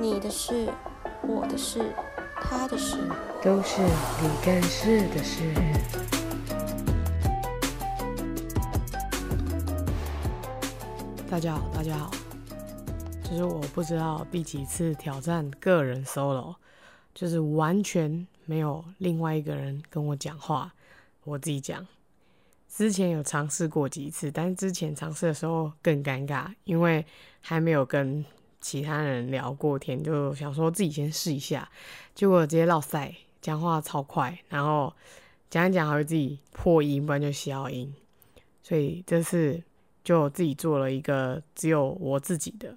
你的事、我的事、他的事，都是你干事的事。大家好，大家好，就是我不知道第几次挑战个人 solo，就是完全没有另外一个人跟我讲话，我自己讲。之前有尝试过几次，但是之前尝试的时候更尴尬，因为还没有跟其他人聊过天，就想说自己先试一下，结果直接落赛，讲话超快，然后讲一讲还会自己破音，不然就消音，所以这次就自己做了一个只有我自己的，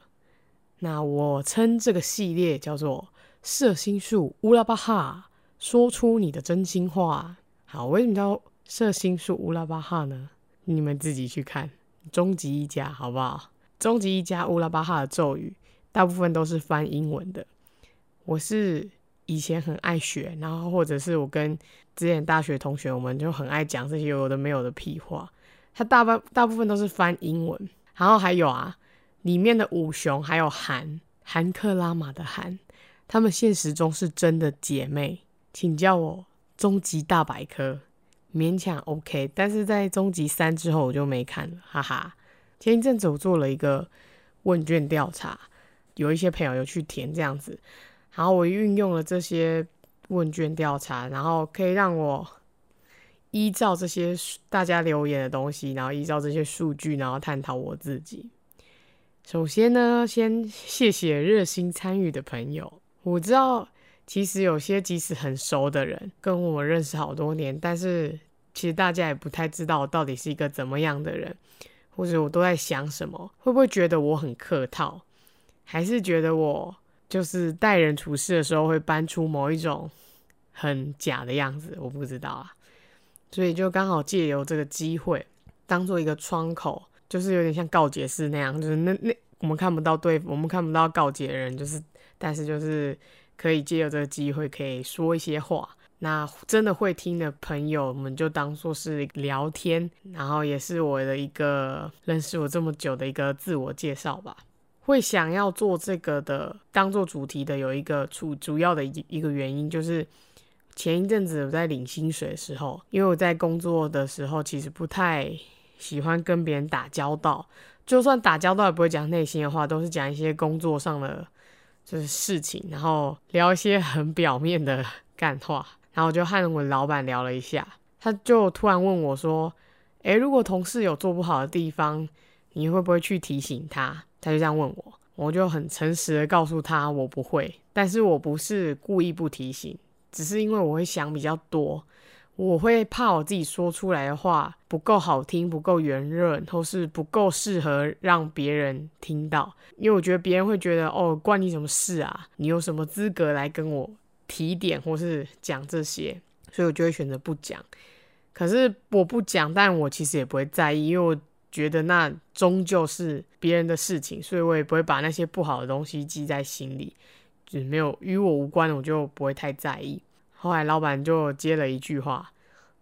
那我称这个系列叫做“摄心术乌拉巴哈”，说出你的真心话。好，为什么叫？摄心术乌拉巴哈呢？你们自己去看终极一家好不好？终极一家乌拉巴哈的咒语，大部分都是翻英文的。我是以前很爱学，然后或者是我跟之前大学同学，我们就很爱讲这些有的没有的屁话。它大半大部分都是翻英文，然后还有啊，里面的五雄还有韩韩克拉玛的韩，他们现实中是真的姐妹，请叫我终极大百科。勉强 OK，但是在终极三之后我就没看了，哈哈。前一阵子我做了一个问卷调查，有一些朋友有去填这样子，然后我运用了这些问卷调查，然后可以让我依照这些大家留言的东西，然后依照这些数据，然后探讨我自己。首先呢，先谢谢热心参与的朋友，我知道。其实有些即使很熟的人，跟我认识好多年，但是其实大家也不太知道我到底是一个怎么样的人，或者我都在想什么，会不会觉得我很客套，还是觉得我就是待人处事的时候会搬出某一种很假的样子，我不知道啊。所以就刚好借由这个机会，当做一个窗口，就是有点像告解室那样，就是那那我们看不到对，我们看不到告解人，就是但是就是。可以借由这个机会，可以说一些话。那真的会听的朋友，我们就当做是聊天，然后也是我的一个认识我这么久的一个自我介绍吧。会想要做这个的，当做主题的，有一个主主要的一一个原因，就是前一阵子我在领薪水的时候，因为我在工作的时候，其实不太喜欢跟别人打交道，就算打交道也不会讲内心的话，都是讲一些工作上的。就是事情，然后聊一些很表面的 干话，然后就和我老板聊了一下，他就突然问我说：“诶，如果同事有做不好的地方，你会不会去提醒他？”他就这样问我，我就很诚实的告诉他我不会，但是我不是故意不提醒，只是因为我会想比较多。我会怕我自己说出来的话不够好听，不够圆润，或是不够适合让别人听到，因为我觉得别人会觉得哦，关你什么事啊？你有什么资格来跟我提点或是讲这些？所以我就会选择不讲。可是我不讲，但我其实也不会在意，因为我觉得那终究是别人的事情，所以我也不会把那些不好的东西记在心里，就是没有与我无关，我就不会太在意。后来老板就接了一句话，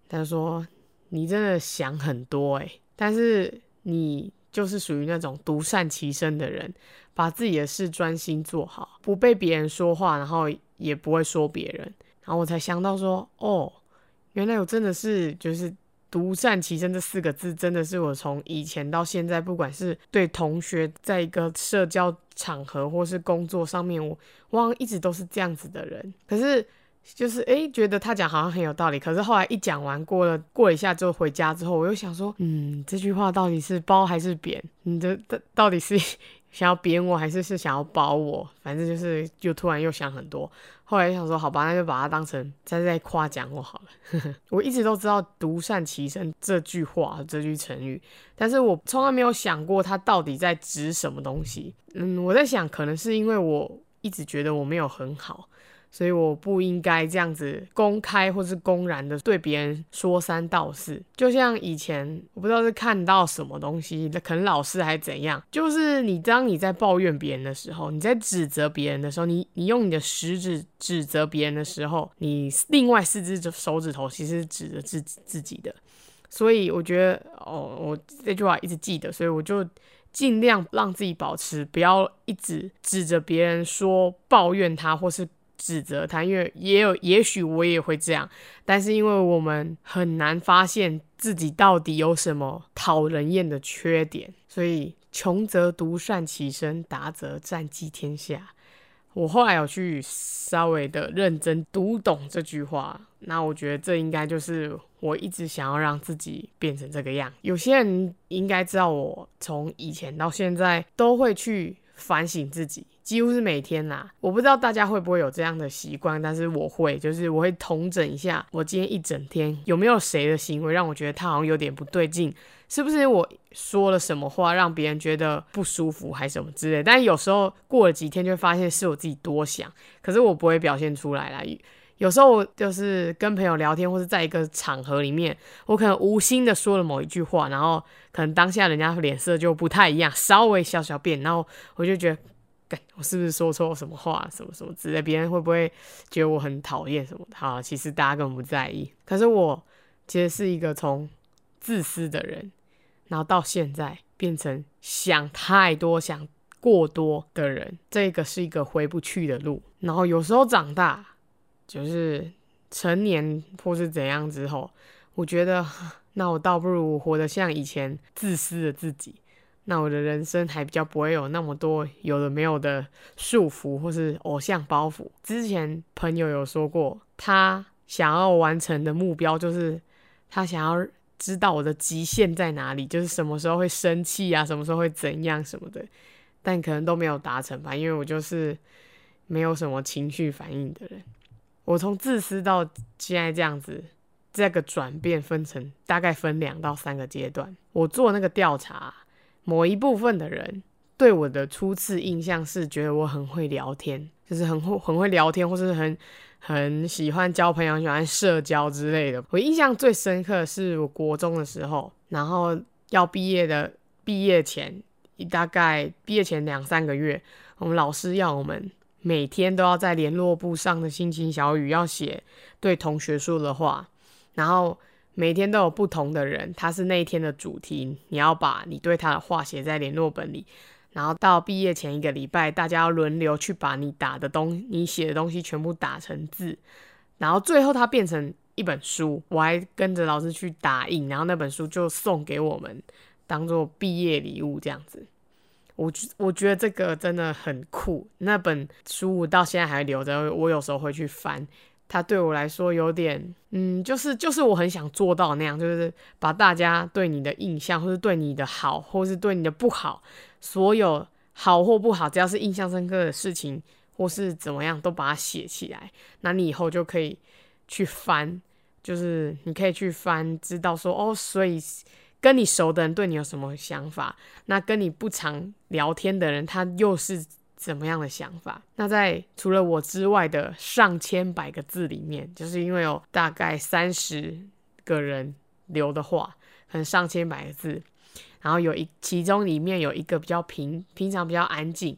他说：“你真的想很多诶，但是你就是属于那种独善其身的人，把自己的事专心做好，不被别人说话，然后也不会说别人。”然后我才想到说：“哦，原来我真的是就是独善其身这四个字，真的是我从以前到现在，不管是对同学，在一个社交场合或是工作上面，我我好像一直都是这样子的人。可是。”就是哎、欸，觉得他讲好像很有道理，可是后来一讲完，过了过一下之后回家之后，我又想说，嗯，这句话到底是褒还是贬？你的到到底是想要贬我，还是是想要褒我？反正就是，就突然又想很多。后来想说，好吧，那就把它当成在在夸奖我好了。我一直都知道“独善其身”这句话，这句成语，但是我从来没有想过它到底在指什么东西。嗯，我在想，可能是因为我一直觉得我没有很好。所以我不应该这样子公开或是公然的对别人说三道四，就像以前我不知道是看到什么东西，可能老师还怎样，就是你当你在抱怨别人的时候，你在指责别人的时候，你你用你的食指指责别人的时候，你另外四只手指头其实指着自自己的。所以我觉得哦，我这句话一直记得，所以我就尽量让自己保持，不要一直指着别人说抱怨他，或是指责他，因为也有，也许我也会这样，但是因为我们很难发现自己到底有什么讨人厌的缺点，所以穷则独善其身，达则占尽天下。我后来有去稍微的认真读懂这句话，那我觉得这应该就是我一直想要让自己变成这个样。有些人应该知道，我从以前到现在都会去反省自己，几乎是每天啦。我不知道大家会不会有这样的习惯，但是我会，就是我会统整一下我今天一整天有没有谁的行为让我觉得他好像有点不对劲。是不是我说了什么话让别人觉得不舒服，还是什么之类？但有时候过了几天就会发现是我自己多想，可是我不会表现出来啦。有时候就是跟朋友聊天，或是在一个场合里面，我可能无心的说了某一句话，然后可能当下人家脸色就不太一样，稍微小小变，然后我就觉得，我是不是说错什么话，什么什么之类？别人会不会觉得我很讨厌什么的？好，其实大家根本不在意。可是我其实是一个从自私的人。然后到现在变成想太多、想过多的人，这个是一个回不去的路。然后有时候长大，就是成年或是怎样之后，我觉得 那我倒不如活得像以前自私的自己，那我的人生还比较不会有那么多有的没有的束缚或是偶像包袱。之前朋友有说过，他想要完成的目标就是他想要。知道我的极限在哪里，就是什么时候会生气啊，什么时候会怎样什么的，但可能都没有达成吧，因为我就是没有什么情绪反应的人。我从自私到现在这样子，这个转变分成大概分两到三个阶段。我做那个调查，某一部分的人对我的初次印象是觉得我很会聊天，就是很会很会聊天，或是很。很喜欢交朋友，喜欢社交之类的。我印象最深刻的是我国中的时候，然后要毕业的毕业前，大概毕业前两三个月，我们老师要我们每天都要在联络簿上的心情小语要写对同学说的话，然后每天都有不同的人，他是那一天的主题，你要把你对他的话写在联络本里。然后到毕业前一个礼拜，大家要轮流去把你打的东西、你写的东西全部打成字，然后最后它变成一本书。我还跟着老师去打印，然后那本书就送给我们，当做毕业礼物这样子。我我觉得这个真的很酷。那本书我到现在还留着，我有时候会去翻。它对我来说有点，嗯，就是就是我很想做到那样，就是把大家对你的印象，或是对你的好，或是对你的不好。所有好或不好，只要是印象深刻的事情，或是怎么样，都把它写起来。那你以后就可以去翻，就是你可以去翻，知道说哦，所以跟你熟的人对你有什么想法，那跟你不常聊天的人，他又是怎么样的想法？那在除了我之外的上千百个字里面，就是因为有大概三十个人留的话，可能上千百个字。然后有一其中里面有一个比较平平常比较安静，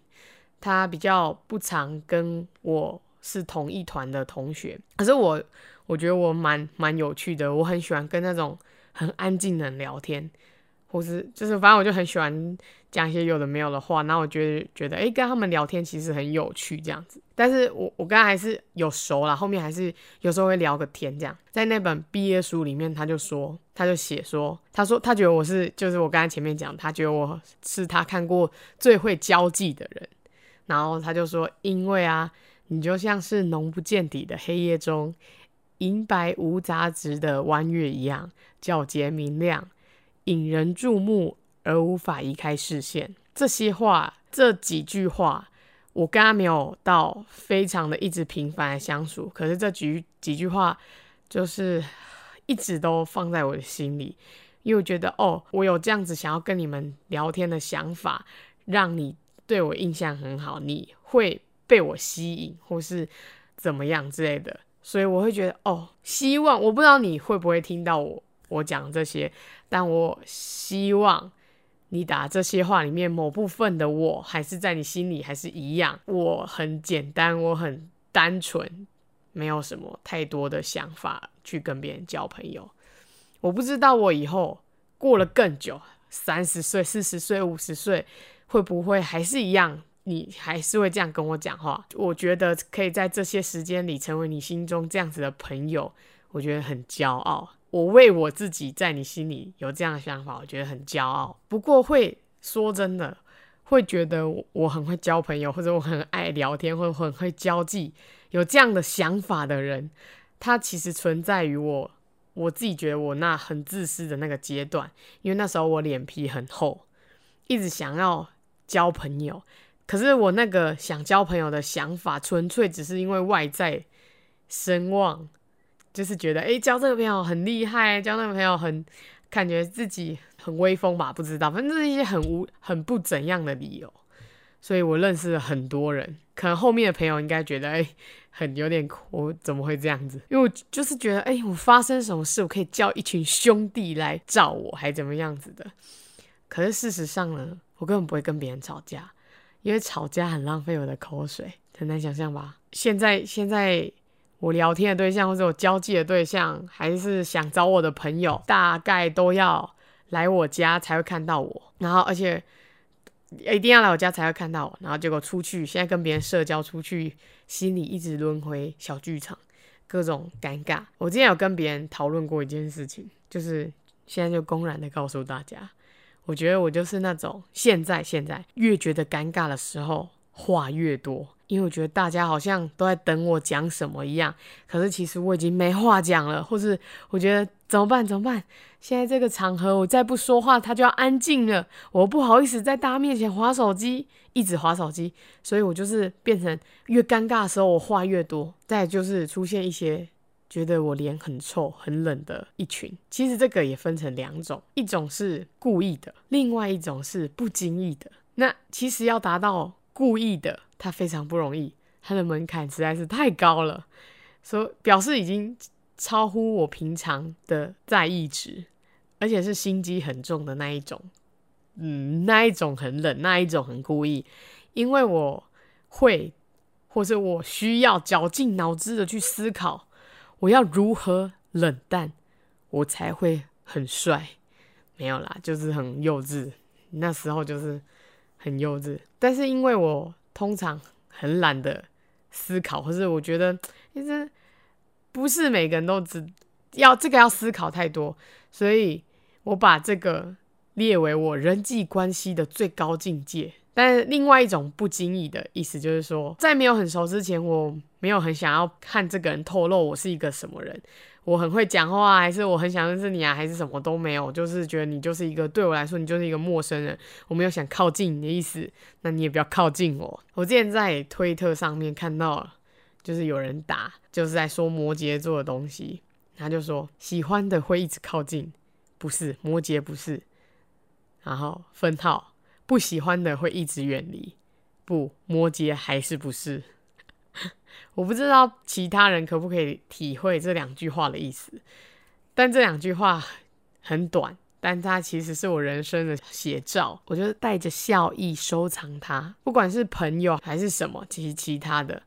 他比较不常跟我是同一团的同学，可是我我觉得我蛮蛮有趣的，我很喜欢跟那种很安静的人聊天。或是就是，反正我就很喜欢讲一些有的没有的话，然后我觉得觉得，哎，跟他们聊天其实很有趣这样子。但是我我刚才还是有熟啦，后面还是有时候会聊个天这样。在那本毕业书里面，他就说，他就写说，他说他觉得我是，就是我刚才前面讲，他觉得我是他看过最会交际的人。然后他就说，因为啊，你就像是浓不见底的黑夜中，银白无杂质的弯月一样，皎洁明亮。引人注目而无法移开视线，这些话，这几句话，我跟他没有到非常的一直频繁的相处，可是这几几句话，就是一直都放在我的心里，因为我觉得哦，我有这样子想要跟你们聊天的想法，让你对我印象很好，你会被我吸引，或是怎么样之类的，所以我会觉得哦，希望我不知道你会不会听到我。我讲这些，但我希望你打这些话里面某部分的我还是在你心里还是一样。我很简单，我很单纯，没有什么太多的想法去跟别人交朋友。我不知道我以后过了更久，三十岁、四十岁、五十岁，会不会还是一样？你还是会这样跟我讲话？我觉得可以在这些时间里成为你心中这样子的朋友，我觉得很骄傲。我为我自己在你心里有这样的想法，我觉得很骄傲。不过会说真的，会觉得我很会交朋友，或者我很爱聊天，或者很会交际，有这样的想法的人，他其实存在于我。我自己觉得我那很自私的那个阶段，因为那时候我脸皮很厚，一直想要交朋友。可是我那个想交朋友的想法，纯粹只是因为外在声望，就是觉得诶，交这个朋友很厉害，交那个朋友很感觉自己很威风吧？不知道，反正是一些很无、很不怎样的理由。所以我认识了很多人，可能后面的朋友应该觉得诶，很有点苦，我怎么会这样子？因为我就是觉得诶，我发生什么事，我可以叫一群兄弟来罩我，还怎么样子的？可是事实上呢，我根本不会跟别人吵架。因为吵架很浪费我的口水，很难想象吧？现在现在我聊天的对象或者我交际的对象，还是想找我的朋友，大概都要来我家才会看到我，然后而且一定要来我家才会看到我，然后结果出去，现在跟别人社交出去，心里一直轮回小剧场，各种尴尬。我之前有跟别人讨论过一件事情，就是现在就公然的告诉大家。我觉得我就是那种现在现在越觉得尴尬的时候话越多，因为我觉得大家好像都在等我讲什么一样，可是其实我已经没话讲了，或是我觉得怎么办怎么办？现在这个场合我再不说话，他就要安静了，我不好意思在大家面前滑手机，一直滑手机，所以我就是变成越尴尬的时候我话越多，再就是出现一些。觉得我脸很臭、很冷的一群，其实这个也分成两种，一种是故意的，另外一种是不经意的。那其实要达到故意的，他非常不容易，他的门槛实在是太高了，所表示已经超乎我平常的在意值，而且是心机很重的那一种。嗯，那一种很冷，那一种很故意，因为我会，或者我需要绞尽脑汁的去思考。我要如何冷淡，我才会很帅？没有啦，就是很幼稚。那时候就是很幼稚。但是因为我通常很懒得思考，或是我觉得其实不是每个人都只要这个要思考太多，所以我把这个列为我人际关系的最高境界。但是另外一种不经意的意思就是说，在没有很熟之前，我没有很想要看这个人透露我是一个什么人，我很会讲话，还是我很想认识你啊，还是什么都没有，就是觉得你就是一个对我来说，你就是一个陌生人，我没有想靠近你的意思，那你也不要靠近我。我之前在推特上面看到了，就是有人打，就是在说摩羯座的东西，他就说喜欢的会一直靠近，不是摩羯不是，然后分号。不喜欢的会一直远离，不，摩羯还是不是？我不知道其他人可不可以体会这两句话的意思，但这两句话很短，但它其实是我人生的写照。我就带着笑意收藏它，不管是朋友还是什么，其实其他的，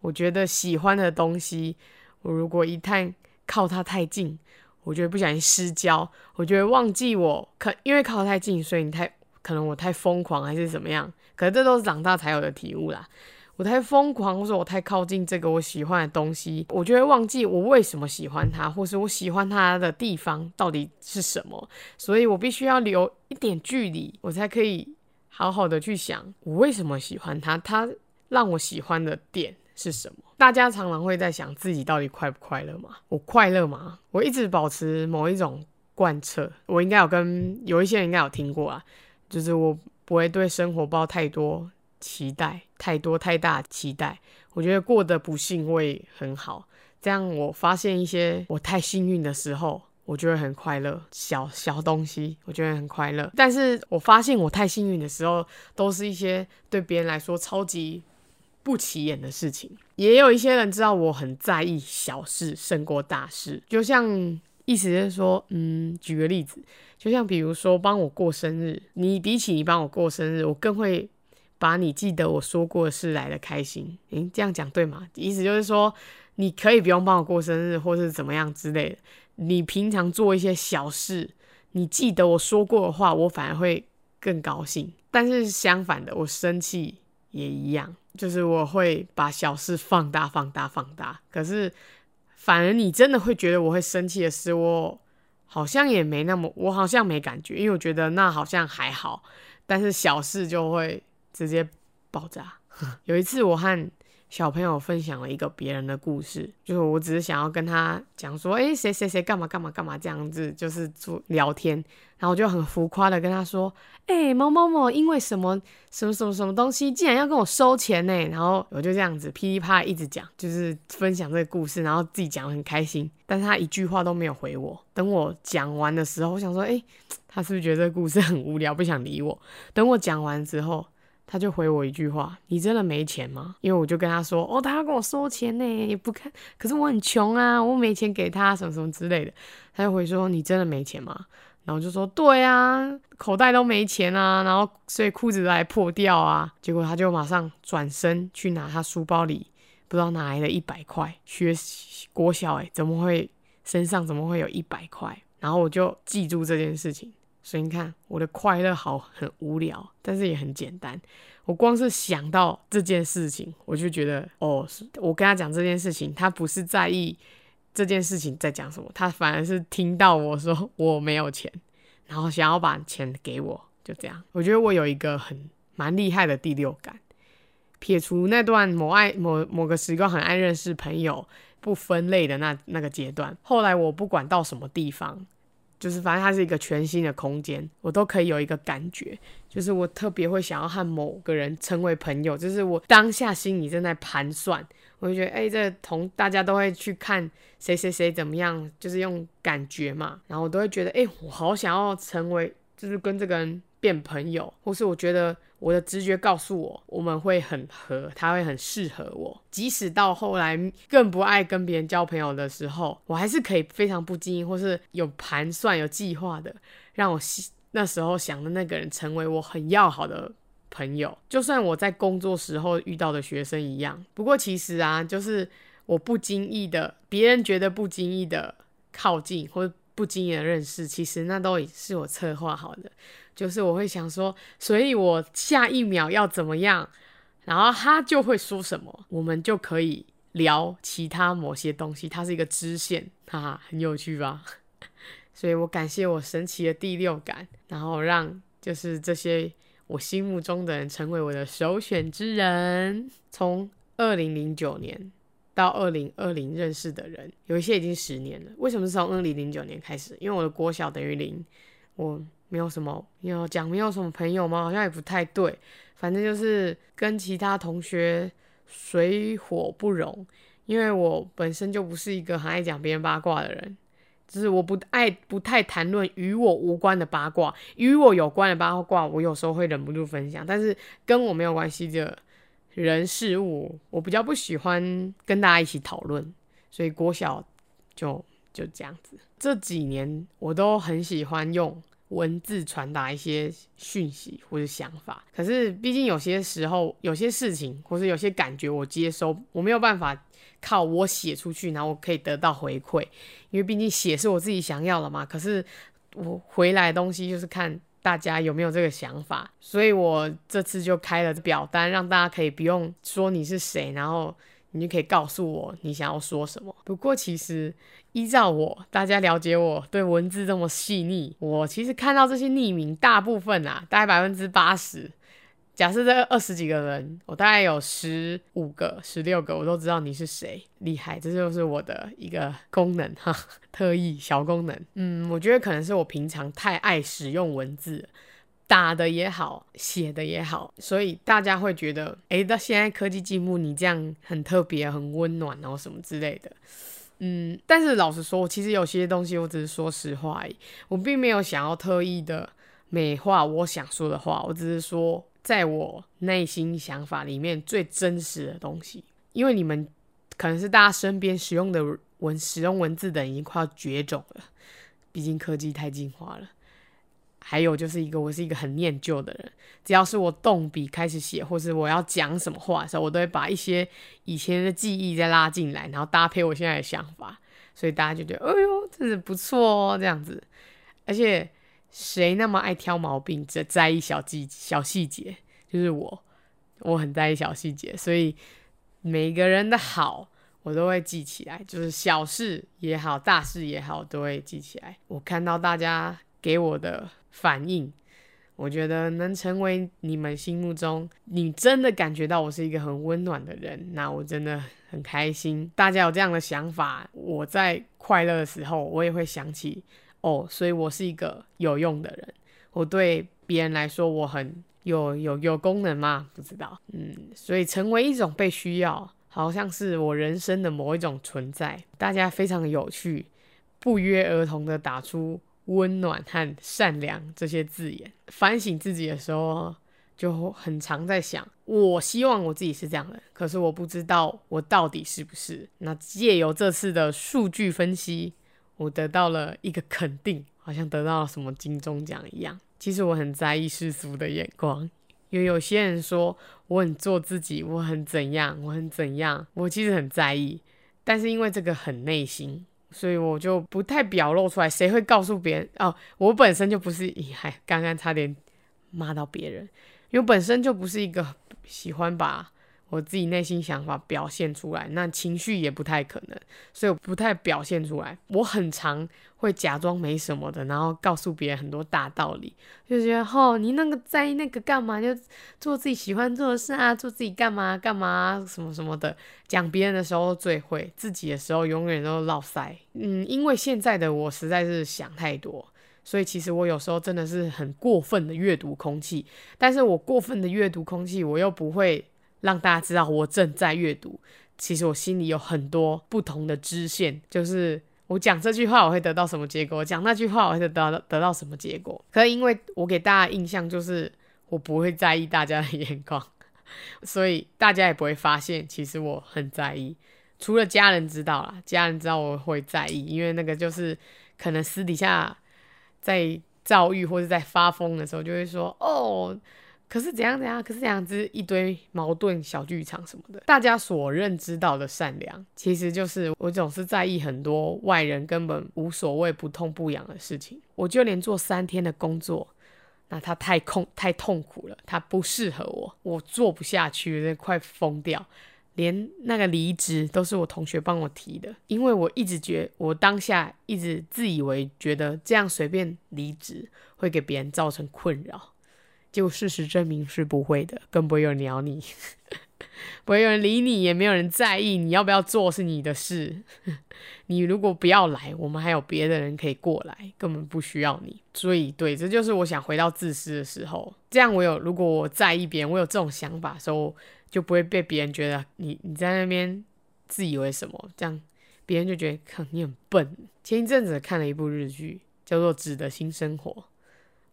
我觉得喜欢的东西，我如果一旦靠它太近，我觉得不小心失焦，我觉得忘记我，可因为靠太近，所以你太。可能我太疯狂还是怎么样？可是这都是长大才有的体悟啦。我太疯狂，或者我太靠近这个我喜欢的东西，我就会忘记我为什么喜欢它，或是我喜欢它的地方到底是什么。所以我必须要留一点距离，我才可以好好的去想我为什么喜欢它，它让我喜欢的点是什么。大家常常会在想自己到底快不快乐吗？我快乐吗？我一直保持某一种贯彻。我应该有跟有一些人应该有听过啊。就是我不会对生活抱太多期待，太多太大期待。我觉得过得不幸会很好。这样我发现一些我太幸运的时候，我就会很快乐。小小东西，我觉得很快乐。但是我发现我太幸运的时候，都是一些对别人来说超级不起眼的事情。也有一些人知道我很在意小事胜过大事，就像。意思是说，嗯，举个例子，就像比如说帮我过生日，你比起你帮我过生日，我更会把你记得我说过的事来的开心。诶，这样讲对吗？意思就是说，你可以不用帮我过生日，或是怎么样之类的。你平常做一些小事，你记得我说过的话，我反而会更高兴。但是相反的，我生气也一样，就是我会把小事放大、放大、放大。可是反而你真的会觉得我会生气的是，我好像也没那么，我好像没感觉，因为我觉得那好像还好。但是小事就会直接爆炸。有一次我和小朋友分享了一个别人的故事，就是我只是想要跟他讲说，哎，谁谁谁干嘛干嘛干嘛这样子，就是做聊天，然后我就很浮夸的跟他说，哎，某某某因为什么什么什么什么东西，竟然要跟我收钱呢？然后我就这样子噼里啪啦一直讲，就是分享这个故事，然后自己讲的很开心，但是他一句话都没有回我。等我讲完的时候，我想说，哎，他是不是觉得这个故事很无聊，不想理我？等我讲完之后。他就回我一句话：“你真的没钱吗？”因为我就跟他说：“哦，他要跟我收钱呢，也不看。可是我很穷啊，我没钱给他，什么什么之类的。”他就回说：“你真的没钱吗？”然后我就说：“对啊，口袋都没钱啊，然后所以裤子都还破掉啊。”结果他就马上转身去拿他书包里不知道哪来的一百块，学国小哎，怎么会身上怎么会有一百块？然后我就记住这件事情。所以你看，我的快乐好很无聊，但是也很简单。我光是想到这件事情，我就觉得哦，我跟他讲这件事情，他不是在意这件事情在讲什么，他反而是听到我说我没有钱，然后想要把钱给我，就这样。我觉得我有一个很蛮厉害的第六感，撇除那段某爱某某个时光很爱认识朋友不分类的那那个阶段，后来我不管到什么地方。就是反正它是一个全新的空间，我都可以有一个感觉，就是我特别会想要和某个人成为朋友，就是我当下心里正在盘算，我就觉得，哎、这同大家都会去看谁谁谁怎么样，就是用感觉嘛，然后我都会觉得，哎、我好想要成为，就是跟这个人变朋友，或是我觉得。我的直觉告诉我，我们会很合，他会很适合我。即使到后来更不爱跟别人交朋友的时候，我还是可以非常不经意，或是有盘算、有计划的，让我那时候想的那个人成为我很要好的朋友。就算我在工作时候遇到的学生一样。不过其实啊，就是我不经意的，别人觉得不经意的靠近，或者不经意的认识，其实那都是我策划好的。就是我会想说，所以我下一秒要怎么样，然后他就会说什么，我们就可以聊其他某些东西。它是一个支线，哈哈，很有趣吧？所以我感谢我神奇的第六感，然后让就是这些我心目中的人成为我的首选之人。从二零零九年到二零二零认识的人，有一些已经十年了。为什么是从二零零九年开始？因为我的国小等于零，我。没有什么，要讲没有什么朋友吗？好像也不太对，反正就是跟其他同学水火不容，因为我本身就不是一个很爱讲别人八卦的人，就是我不爱不太谈论与我无关的八卦，与我有关的八卦，我有时候会忍不住分享，但是跟我没有关系的人事物，我比较不喜欢跟大家一起讨论，所以国小就就这样子，这几年我都很喜欢用。文字传达一些讯息或者想法，可是毕竟有些时候，有些事情或是有些感觉，我接收我没有办法靠我写出去，然后我可以得到回馈，因为毕竟写是我自己想要的嘛。可是我回来的东西就是看大家有没有这个想法，所以我这次就开了表单，让大家可以不用说你是谁，然后。你就可以告诉我你想要说什么。不过其实依照我，大家了解我对文字这么细腻，我其实看到这些匿名，大部分啊，大概百分之八十，假设这二十几个人，我大概有十五个、十六个，我都知道你是谁，厉害，这就是我的一个功能哈，特异小功能。嗯，我觉得可能是我平常太爱使用文字。打的也好，写的也好，所以大家会觉得，诶，到现在科技进步，你这样很特别、很温暖，然后什么之类的。嗯，但是老实说，其实有些东西，我只是说实话而已，我并没有想要特意的美化我想说的话，我只是说，在我内心想法里面最真实的东西。因为你们可能是大家身边使用的文使用文字的人已经快要绝种了，毕竟科技太进化了。还有就是一个，我是一个很念旧的人，只要是我动笔开始写，或是我要讲什么话的时候，我都会把一些以前的记忆再拉进来，然后搭配我现在的想法，所以大家就觉得，哎呦，真是不错哦，这样子。而且谁那么爱挑毛病，只在意小细小细节？就是我，我很在意小细节，所以每个人的好我都会记起来，就是小事也好，大事也好，都会记起来。我看到大家给我的反应。我觉得能成为你们心目中，你真的感觉到我是一个很温暖的人，那我真的很开心。大家有这样的想法，我在快乐的时候，我也会想起哦，所以我是一个有用的人。我对别人来说，我很有有有功能吗？不知道。嗯，所以成为一种被需要，好像是我人生的某一种存在。大家非常有趣，不约而同的打出。温暖和善良这些字眼，反省自己的时候，就很常在想：我希望我自己是这样的，可是我不知道我到底是不是。那借由这次的数据分析，我得到了一个肯定，好像得到了什么金钟奖一样。其实我很在意世俗的眼光，因为有些人说我很做自己，我很怎样，我很怎样，我其实很在意，但是因为这个很内心。所以我就不太表露出来，谁会告诉别人？哦，我本身就不是，咦，还刚刚差点骂到别人，因为本身就不是一个喜欢把。我自己内心想法表现出来，那情绪也不太可能，所以我不太表现出来。我很常会假装没什么的，然后告诉别人很多大道理，就觉得哦，你那个在意那个干嘛？就做自己喜欢做的事啊，做自己干嘛干嘛什么什么的。讲别人的时候最会，自己的时候永远都落塞。嗯，因为现在的我实在是想太多，所以其实我有时候真的是很过分的阅读空气。但是我过分的阅读空气，我又不会。让大家知道我正在阅读，其实我心里有很多不同的支线，就是我讲这句话我会得到什么结果，讲那句话我会得到得到什么结果。可是因为我给大家印象就是我不会在意大家的眼光，所以大家也不会发现其实我很在意。除了家人知道啦，家人知道我会在意，因为那个就是可能私底下在躁郁或者在发疯的时候就会说哦。可是怎样怎样？可是这样子一堆矛盾小剧场什么的，大家所认知到的善良，其实就是我总是在意很多外人根本无所谓、不痛不痒的事情。我就连做三天的工作，那他太痛太痛苦了，他不适合我，我做不下去，快疯掉。连那个离职都是我同学帮我提的，因为我一直觉我当下一直自以为觉得这样随便离职会给别人造成困扰。就事实证明是不会的，更不会有人鸟你，不会有人理你，也没有人在意你要不要做是你的事。你如果不要来，我们还有别的人可以过来，根本不需要你。所以，对，这就是我想回到自私的时候。这样，我有如果我在意别人，我有这种想法的时候，就不会被别人觉得你你在那边自以为什么。这样，别人就觉得哼，你很笨。前一阵子看了一部日剧，叫做《纸的新生活》。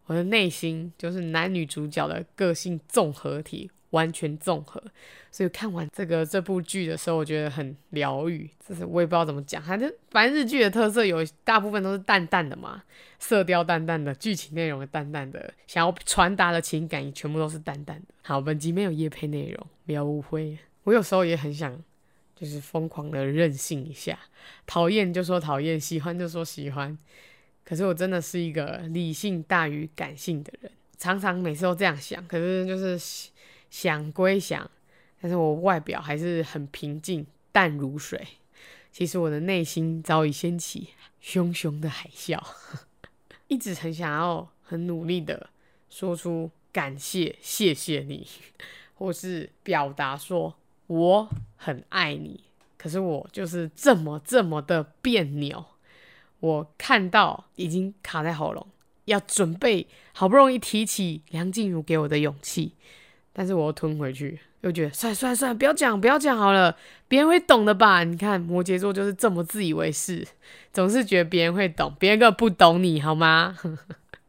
我的内心就是男女主角的个性综合体，完全综合。所以看完这个这部剧的时候，我觉得很疗愈。就是我也不知道怎么讲，反正反正日剧的特色有大部分都是淡淡的嘛，色调淡淡的，剧情内容淡淡的，想要传达的情感也全部都是淡淡的。好，本集没有夜配内容，不要误会。我有时候也很想，就是疯狂的任性一下，讨厌就说讨厌，喜欢就说喜欢。可是我真的是一个理性大于感性的人，常常每次都这样想。可是就是想归想，但是我外表还是很平静，淡如水。其实我的内心早已掀起熊熊的海啸，一直很想要很努力的说出感谢、谢谢你，或是表达说我很爱你。可是我就是这么这么的别扭。我看到已经卡在喉咙，要准备好不容易提起梁静茹给我的勇气，但是我又吞回去，又觉得算了算了算了，不要讲不要讲好了，别人会懂的吧？你看摩羯座就是这么自以为是，总是觉得别人会懂，别人根本不懂你好吗？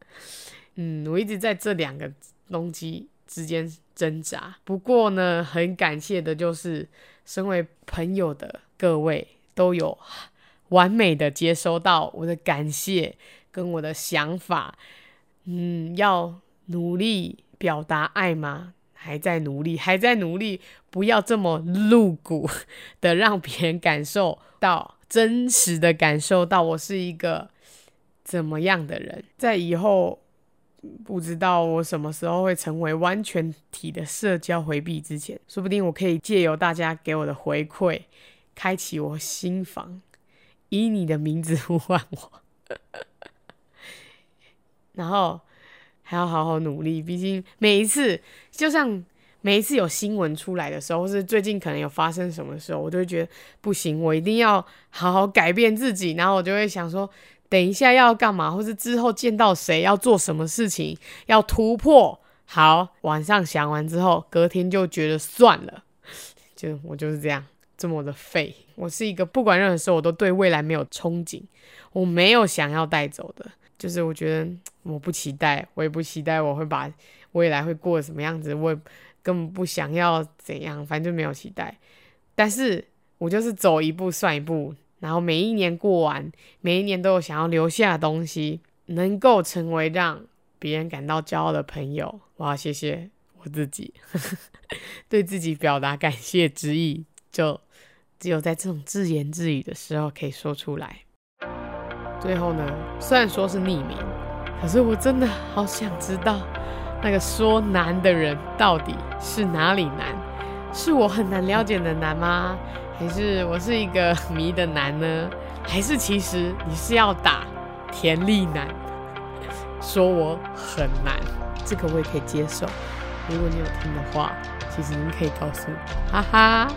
嗯，我一直在这两个东西之间挣扎。不过呢，很感谢的就是身为朋友的各位都有。完美的接收到我的感谢跟我的想法，嗯，要努力表达爱吗？还在努力，还在努力，不要这么露骨的让别人感受到真实的感受到我是一个怎么样的人，在以后不知道我什么时候会成为完全体的社交回避之前，说不定我可以借由大家给我的回馈，开启我心房，以你的名字 呼唤我，然后还要好好努力。毕竟每一次，就像每一次有新闻出来的时候，或是最近可能有发生什么时候，我都会觉得不行，我一定要好好改变自己。然后我就会想说，等一下要干嘛，或是之后见到谁要做什么事情，要突破。好，晚上想完之后，隔天就觉得算了，就我就是这样。这么的废，我是一个不管任何时候我都对未来没有憧憬，我没有想要带走的，就是我觉得我不期待，我也不期待我会把未来会过什么样子，我也根本不想要怎样，反正就没有期待。但是我就是走一步算一步，然后每一年过完，每一年都有想要留下的东西，能够成为让别人感到骄傲的朋友。我要，谢谢我自己，对自己表达感谢之意，就。只有在这种自言自语的时候可以说出来。最后呢，虽然说是匿名，可是我真的好想知道，那个说难的人到底是哪里难？是我很难了解的难吗？还是我是一个谜的难呢？还是其实你是要打田力男，说我很难？这个我也可以接受。如果你有听的话，其实你可以告诉我，哈哈。